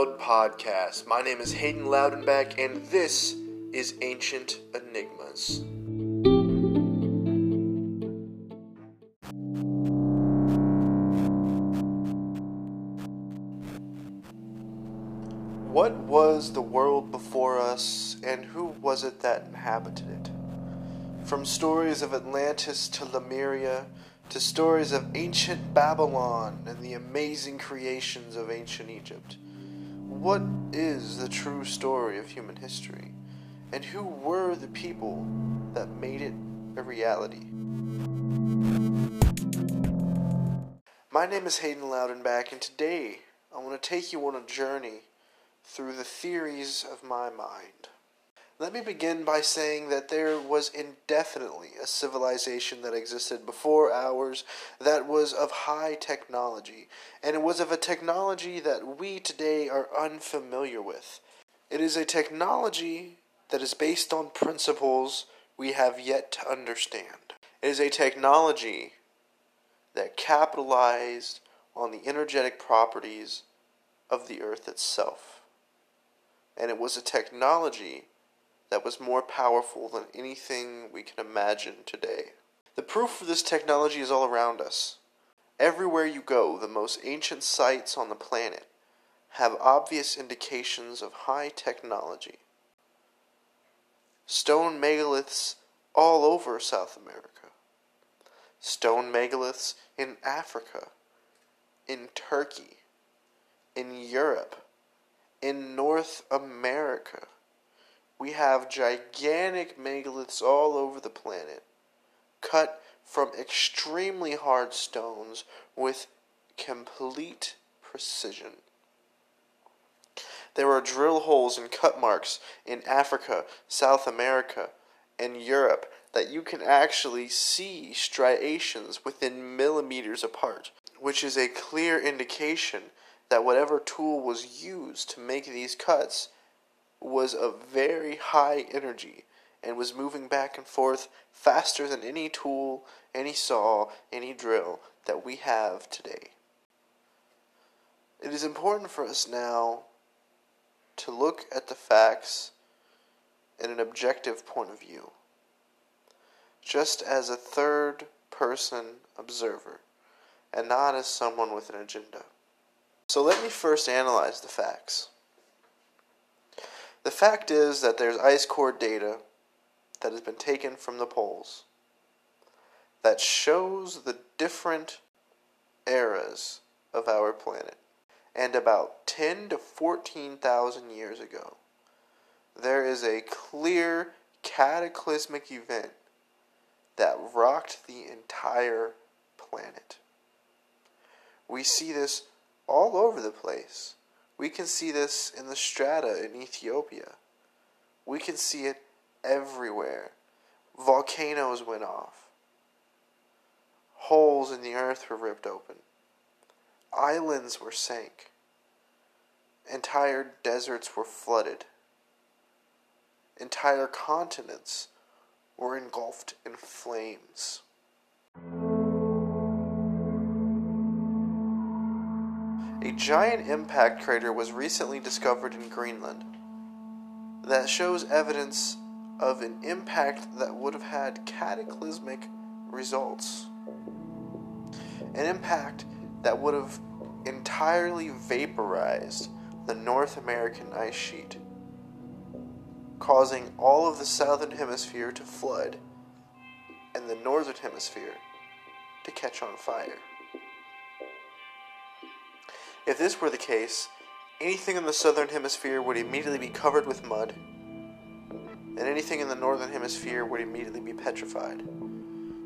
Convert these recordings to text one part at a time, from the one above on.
Loud Podcast. My name is Hayden Loudenback, and this is Ancient Enigmas. What was the world before us, and who was it that inhabited it? From stories of Atlantis to Lemuria, to stories of ancient Babylon and the amazing creations of ancient Egypt. What is the true story of human history? And who were the people that made it a reality? My name is Hayden Loudenback, and today I want to take you on a journey through the theories of my mind. Let me begin by saying that there was indefinitely a civilization that existed before ours that was of high technology, and it was of a technology that we today are unfamiliar with. It is a technology that is based on principles we have yet to understand. It is a technology that capitalized on the energetic properties of the earth itself and it was a technology that was more powerful than anything we can imagine today. The proof for this technology is all around us. Everywhere you go, the most ancient sites on the planet have obvious indications of high technology. Stone megaliths all over South America, stone megaliths in Africa, in Turkey, in Europe, in North America. We have gigantic megaliths all over the planet, cut from extremely hard stones with complete precision. There are drill holes and cut marks in Africa, South America, and Europe that you can actually see striations within millimeters apart, which is a clear indication that whatever tool was used to make these cuts was of very high energy and was moving back and forth faster than any tool, any saw, any drill that we have today. It is important for us now to look at the facts in an objective point of view, just as a third person observer, and not as someone with an agenda. So let me first analyze the facts. Fact is that there's ice core data that has been taken from the poles that shows the different eras of our planet. And about 10 to 14,000 years ago, there is a clear cataclysmic event that rocked the entire planet. We see this all over the place. We can see this in the strata in Ethiopia. We can see it everywhere. Volcanoes went off. Holes in the earth were ripped open. Islands were sank. Entire deserts were flooded. Entire continents were engulfed in flames. Giant impact crater was recently discovered in Greenland that shows evidence of an impact that would have had cataclysmic results. An impact that would have entirely vaporized the North American ice sheet, causing all of the southern hemisphere to flood and the northern hemisphere to catch on fire. If this were the case, anything in the southern hemisphere would immediately be covered with mud, and anything in the northern hemisphere would immediately be petrified,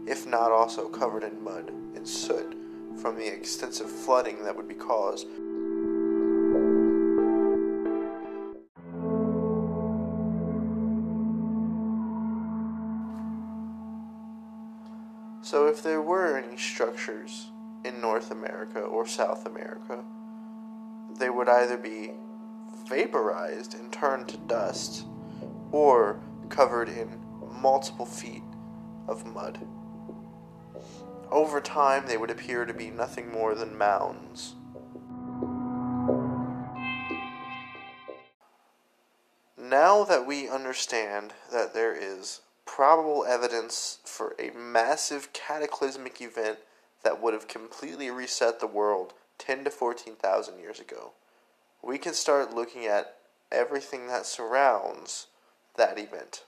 if not also covered in mud and soot from the extensive flooding that would be caused. So, if there were any structures in North America or South America, they would either be vaporized and turned to dust or covered in multiple feet of mud. Over time, they would appear to be nothing more than mounds. Now that we understand that there is probable evidence for a massive cataclysmic event that would have completely reset the world 10 to 14,000 years ago, we can start looking at everything that surrounds that event.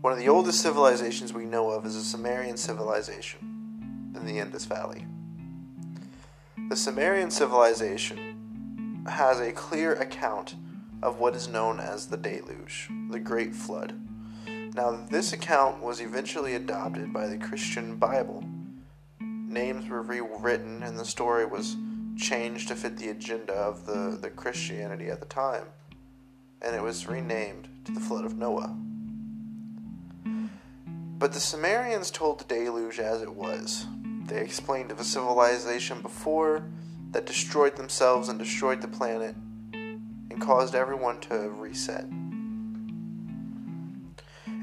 One of the oldest civilizations we know of is the Sumerian civilization in the Indus Valley. The Sumerian civilization has a clear account of what is known as the Deluge, the Great Flood. Now, this account was eventually adopted by the Christian Bible. Names were rewritten, and the story was changed to fit the agenda of the, the Christianity at the time, and it was renamed to the Flood of Noah. But the Sumerians told the deluge as it was. They explained of a civilization before that destroyed themselves and destroyed the planet and caused everyone to reset.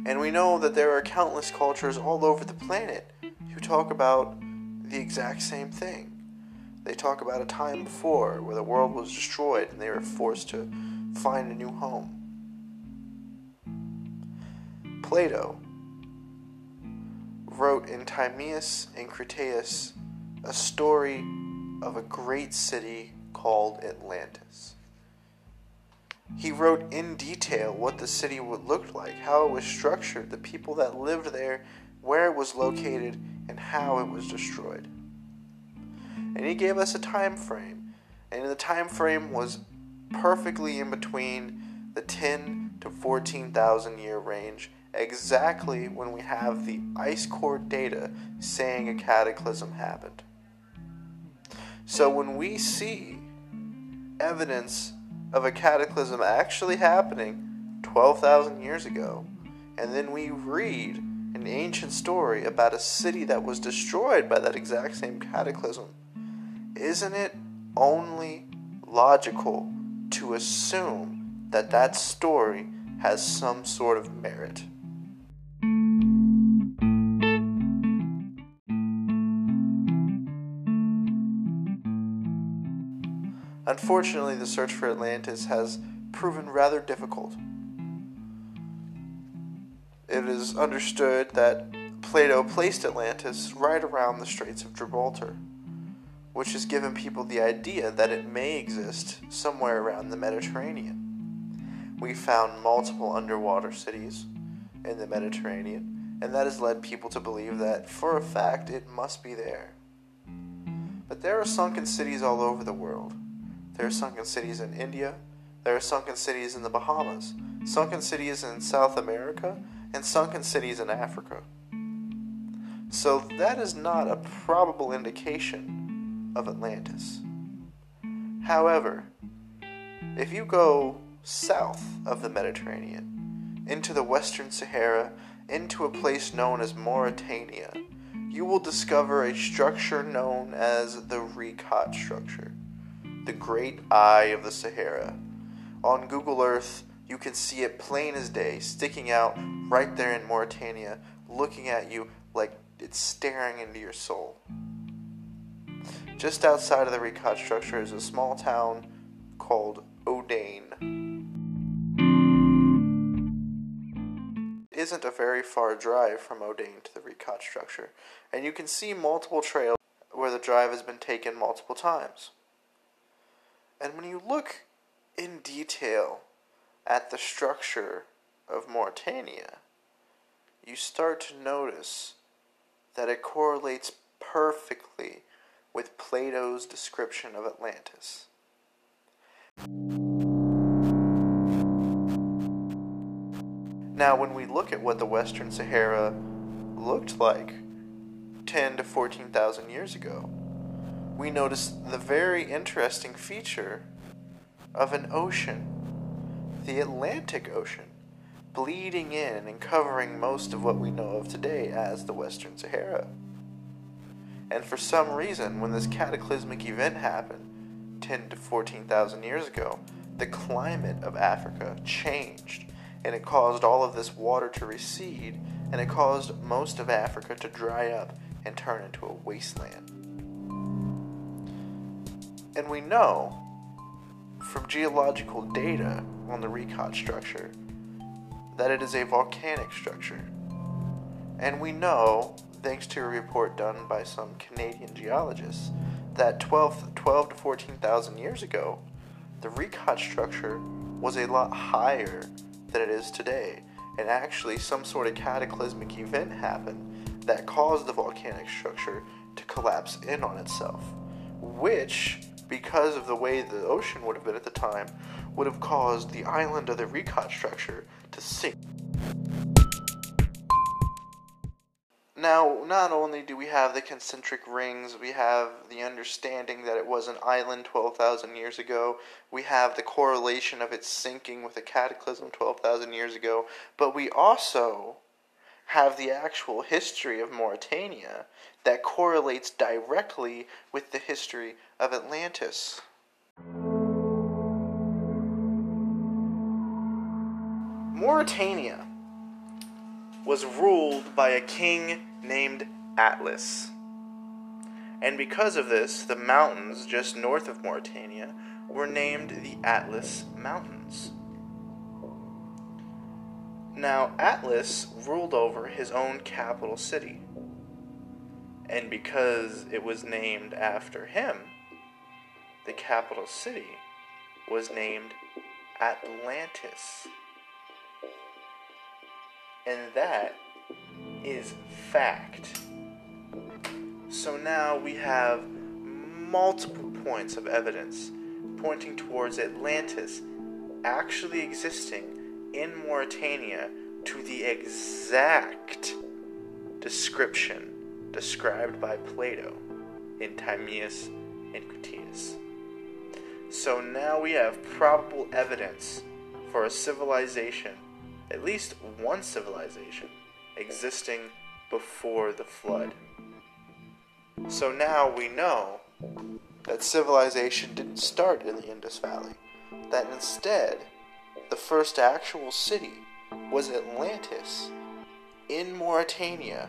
And we know that there are countless cultures all over the planet who talk about the exact same thing. They talk about a time before where the world was destroyed and they were forced to find a new home. Plato wrote in Timaeus and Critias a story of a great city called Atlantis. He wrote in detail what the city would look like, how it was structured, the people that lived there, where it was located, and how it was destroyed. And he gave us a time frame, and the time frame was perfectly in between the 10 to 14,000 year range exactly when we have the ice core data saying a cataclysm happened. So when we see evidence of a cataclysm actually happening 12,000 years ago, and then we read an ancient story about a city that was destroyed by that exact same cataclysm, isn't it only logical to assume that that story has some sort of merit? Unfortunately, the search for Atlantis has proven rather difficult. It is understood that Plato placed Atlantis right around the Straits of Gibraltar, which has given people the idea that it may exist somewhere around the Mediterranean. We found multiple underwater cities in the Mediterranean, and that has led people to believe that, for a fact, it must be there. But there are sunken cities all over the world. There are sunken cities in India. There are sunken cities in the Bahamas, sunken cities in South America, and sunken cities in Africa. So that is not a probable indication of Atlantis. However, if you go south of the Mediterranean, into the Western Sahara, into a place known as Mauritania, you will discover a structure known as the Richat structure the great eye of the Sahara. On Google Earth, you can see it plain as day, sticking out right there in Mauritania, looking at you like it's staring into your soul. Just outside of the Richat structure is a small town called Ouadane. It isn't a very far drive from Ouadane to the Richat structure, and you can see multiple trails where the drive has been taken multiple times. And when you look in detail at the structure of Mauritania, you start to notice that it correlates perfectly with Plato's description of Atlantis. Now, when we look at what the Western Sahara looked like 10 to 14,000 years ago, we notice the very interesting feature of an ocean, the Atlantic Ocean, bleeding in and covering most of what we know of today as the Western Sahara. And for some reason, when this cataclysmic event happened 10 to 14,000 years ago, the climate of Africa changed and it caused all of this water to recede and it caused most of Africa to dry up and turn into a wasteland. And we know from geological data on the Richat structure that it is a volcanic structure. And we know, thanks to a report done by some Canadian geologists, that 12, 12 to 14,000 years ago, the Richat structure was a lot higher than it is today. And actually, some sort of cataclysmic event happened that caused the volcanic structure to collapse in on itself, which, because of the way the ocean would have been at the time, would have caused the island of the Richat structure to sink. Now, not only do we have the concentric rings, we have the understanding that it was an island 12,000 years ago, we have the correlation of its sinking with a cataclysm 12,000 years ago, but we also have the actual history of Mauritania that correlates directly with the history of Atlantis. Mauritania was ruled by a king named Atlas. And because of this, the mountains just north of Mauritania were named the Atlas Mountains. Now, Atlas ruled over his own capital city. And because it was named after him, the capital city was named Atlantis. And that is fact. So now we have multiple points of evidence pointing towards Atlantis actually existing in Mauritania to the exact description described by Plato in Timaeus and Critias. So now we have probable evidence for a civilization, at least one civilization, existing before the flood. So now we know that civilization didn't start in the Indus Valley, that instead the first actual city was Atlantis in Mauritania,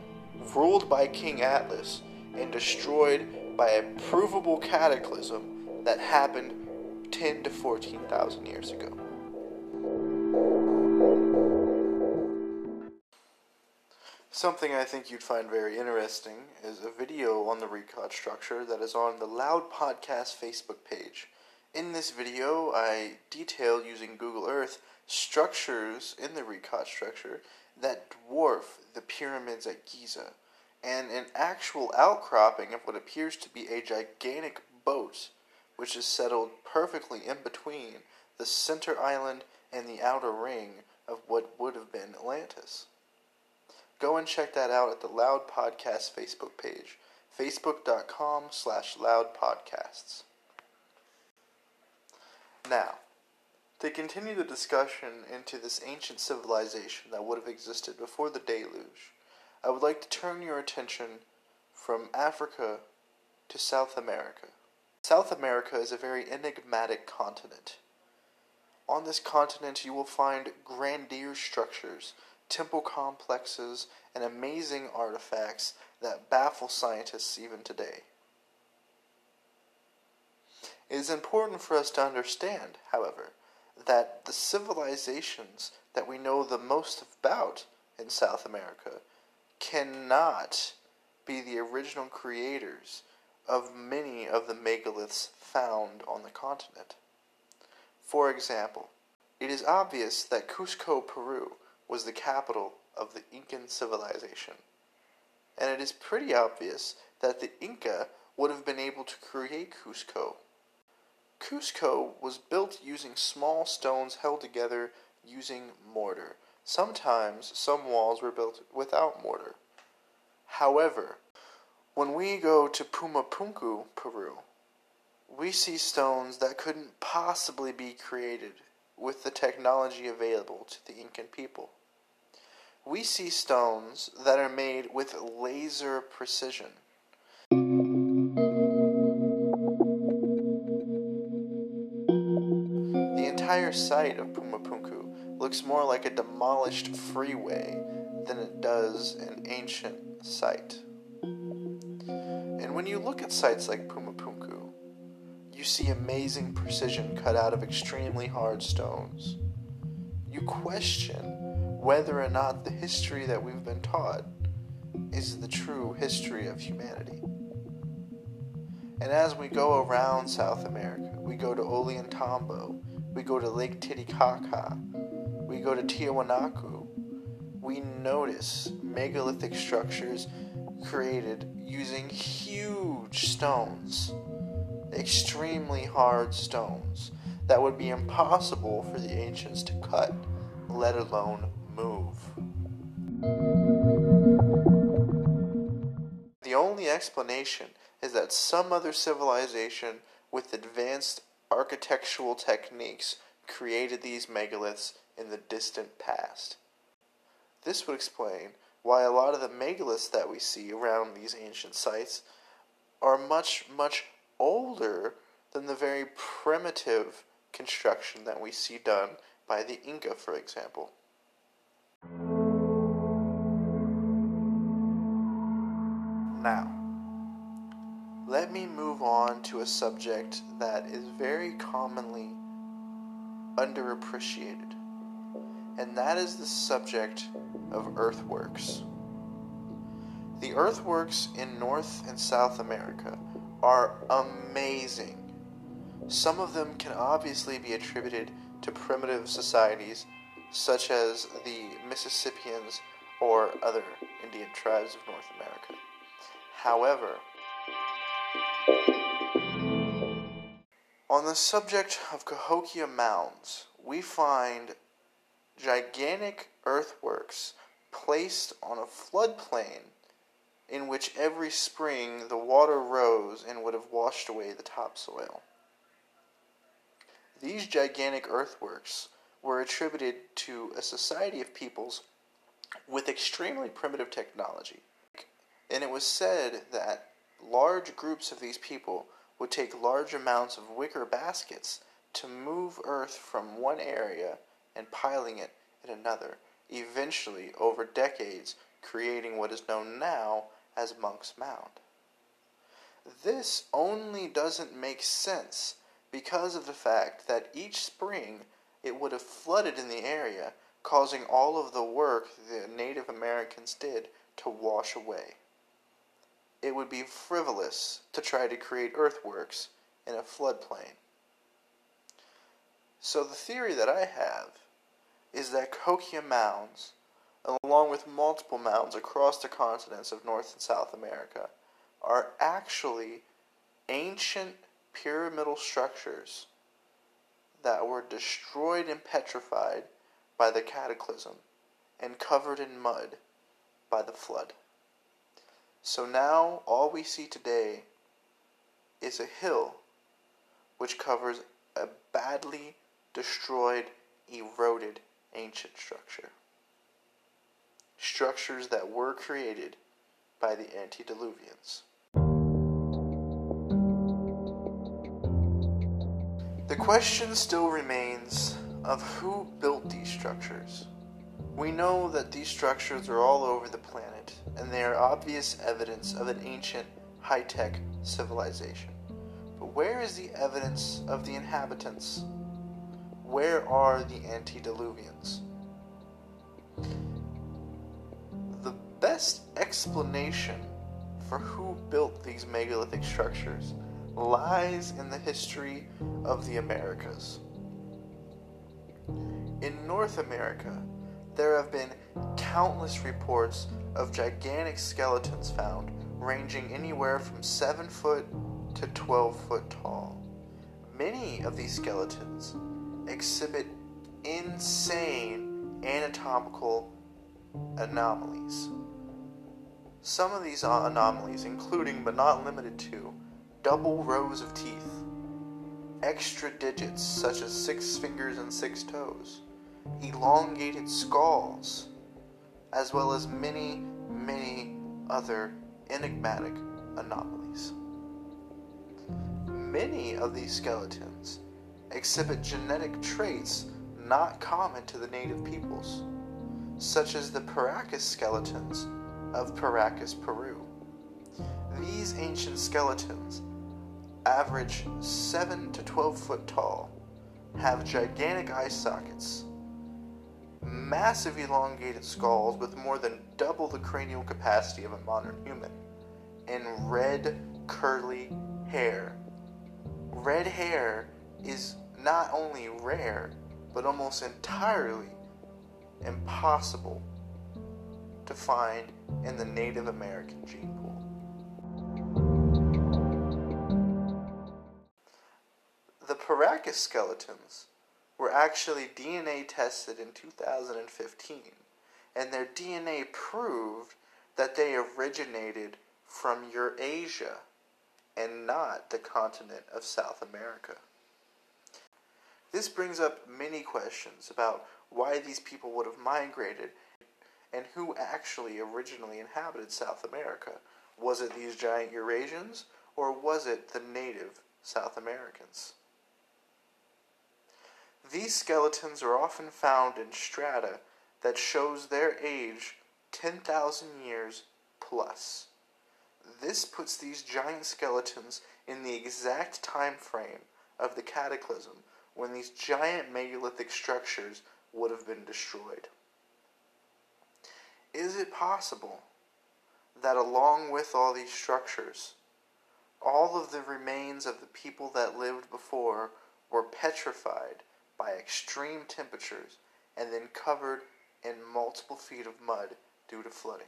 ruled by King Atlas and destroyed by a provable cataclysm that happened 10 to 14,000 years ago. Something I think you'd find very interesting is a video on the Richat structure that is on the Loud Podcast Facebook page. In this video, I detail using Google Earth structures in the Richat structure that dwarf the pyramids at Giza, and an actual outcropping of what appears to be a gigantic boat, which is settled perfectly in between the center island and the outer ring of what would have been Atlantis. Go and check that out at the Loud Podcast Facebook page, facebook.com slash loudpodcasts. Now, to continue the discussion into this ancient civilization that would have existed before the deluge, I would like to turn your attention from Africa to South America. South America is a very enigmatic continent. On this continent, you will find grandiose structures, temple complexes, and amazing artifacts that baffle scientists even today. It is important for us to understand, however, that the civilizations that we know the most about in South America cannot be the original creators of many of the megaliths found on the continent. For example, it is obvious that Cusco, Peru, was the capital of the Incan civilization. And it is pretty obvious that the Inca would have been able to create Cusco Cusco was built using small stones held together using mortar. Sometimes some walls were built without mortar. However, when we go to Pumapunku, Peru, we see stones that couldn't possibly be created with the technology available to the Incan people. We see stones that are made with laser precision. Entire site of Pumapunku looks more like a demolished freeway than it does an ancient site. And when you look at sites like Pumapunku, you see amazing precision cut out of extremely hard stones. You question whether or not the history that we've been taught is the true history of humanity. And as we go around South America, we go to Ollantaytambo, we go to Lake Titicaca, we go to Tiwanaku, we notice megalithic structures created using huge stones, extremely hard stones that would be impossible for the ancients to cut, let alone move. The only explanation is that some other civilization with advanced architectural techniques created these megaliths in the distant past. This would explain why a lot of the megaliths that we see around these ancient sites are much, much older than the very primitive construction that we see done by the Inca, for example. Move on to a subject that is very commonly underappreciated, and that is the subject of earthworks. The earthworks in North and South America are amazing. Some of them can obviously be attributed to primitive societies such as the Mississippians or other Indian tribes of North America. However, on the subject of Cahokia Mounds, we find gigantic earthworks placed on a floodplain in which every spring the water rose and would have washed away the topsoil. These gigantic earthworks were attributed to a society of peoples with extremely primitive technology. And it was said that large groups of these people would take large amounts of wicker baskets to move earth from one area and piling it in another, eventually, over decades, creating what is known now as Monk's Mound. This only doesn't make sense because of the fact that each spring it would have flooded in the area, causing all of the work the Native Americans did to wash away. It would be frivolous to try to create earthworks in a floodplain. So, the theory that I have is that Cahokia mounds, along with multiple mounds across the continents of North and South America, are actually ancient pyramidal structures that were destroyed and petrified by the cataclysm and covered in mud by the flood. So now all we see today is a hill which covers a badly destroyed, eroded ancient structure. Structures that were created by the antediluvians. The question still remains of who built these structures. We know that these structures are all over the planet, and they are obvious evidence of an ancient, high tech civilization. But where is the evidence of the inhabitants? Where are the antediluvians? The best explanation for who built these megalithic structures lies in the history of the Americas. In North America, there have been countless reports of gigantic skeletons found, ranging anywhere from 7 foot to 12 foot tall. Many of these skeletons exhibit insane anatomical anomalies. Some of these anomalies, including but not limited to double rows of teeth, extra digits such as six fingers and six toes, elongated skulls, as well as many, many other enigmatic anomalies. Many of these skeletons exhibit genetic traits not common to the native peoples, such as the Paracas skeletons of Paracas, Peru. These ancient skeletons average 7 to 12 foot tall, have gigantic eye sockets, massive elongated skulls with more than double the cranial capacity of a modern human, and red curly hair. Red hair is not only rare, but almost entirely impossible to find in the Native American gene pool. The Paracas skeletons were actually DNA tested in 2015, and their DNA proved that they originated from Eurasia and not the continent of South America. This brings up many questions about why these people would have migrated and who actually originally inhabited South America. Was it these giant Eurasians or was it the native South Americans? These skeletons are often found in strata that shows their age 10,000 years plus. This puts these giant skeletons in the exact time frame of the cataclysm when these giant megalithic structures would have been destroyed. Is it possible that along with all these structures, all of the remains of the people that lived before were petrified by extreme temperatures and then covered in multiple feet of mud due to flooding?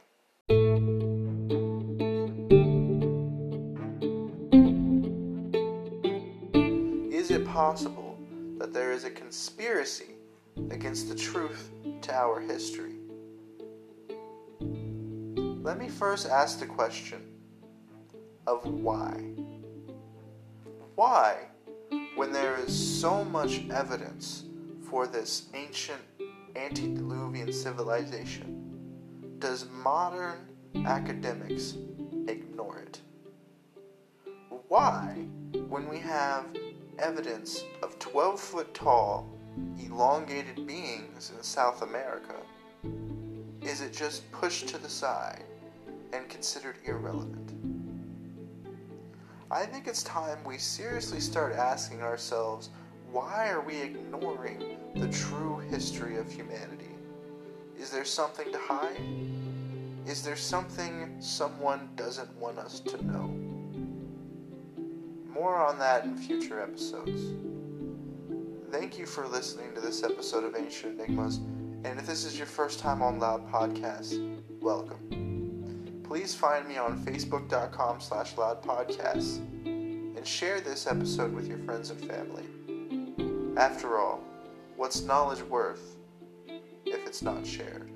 Is it possible that there is a conspiracy against the truth to our history? Let me first ask the question of why. Why, when there is so much evidence for this ancient antediluvian civilization, does modern academics ignore it? Why, when we have evidence of 12 foot tall, elongated beings in South America, is it just pushed to the side and considered irrelevant? I think it's time we seriously start asking ourselves why are we ignoring the true history of humanity? Is there something to hide? Is there something someone doesn't want us to know? More on that in future episodes. Thank you for listening to this episode of Ancient Enigmas, and if this is your first time on Loud Podcasts, welcome. Please find me on facebook.com slash loudpodcasts and share this episode with your friends and family. After all, what's knowledge worth if it's not shared?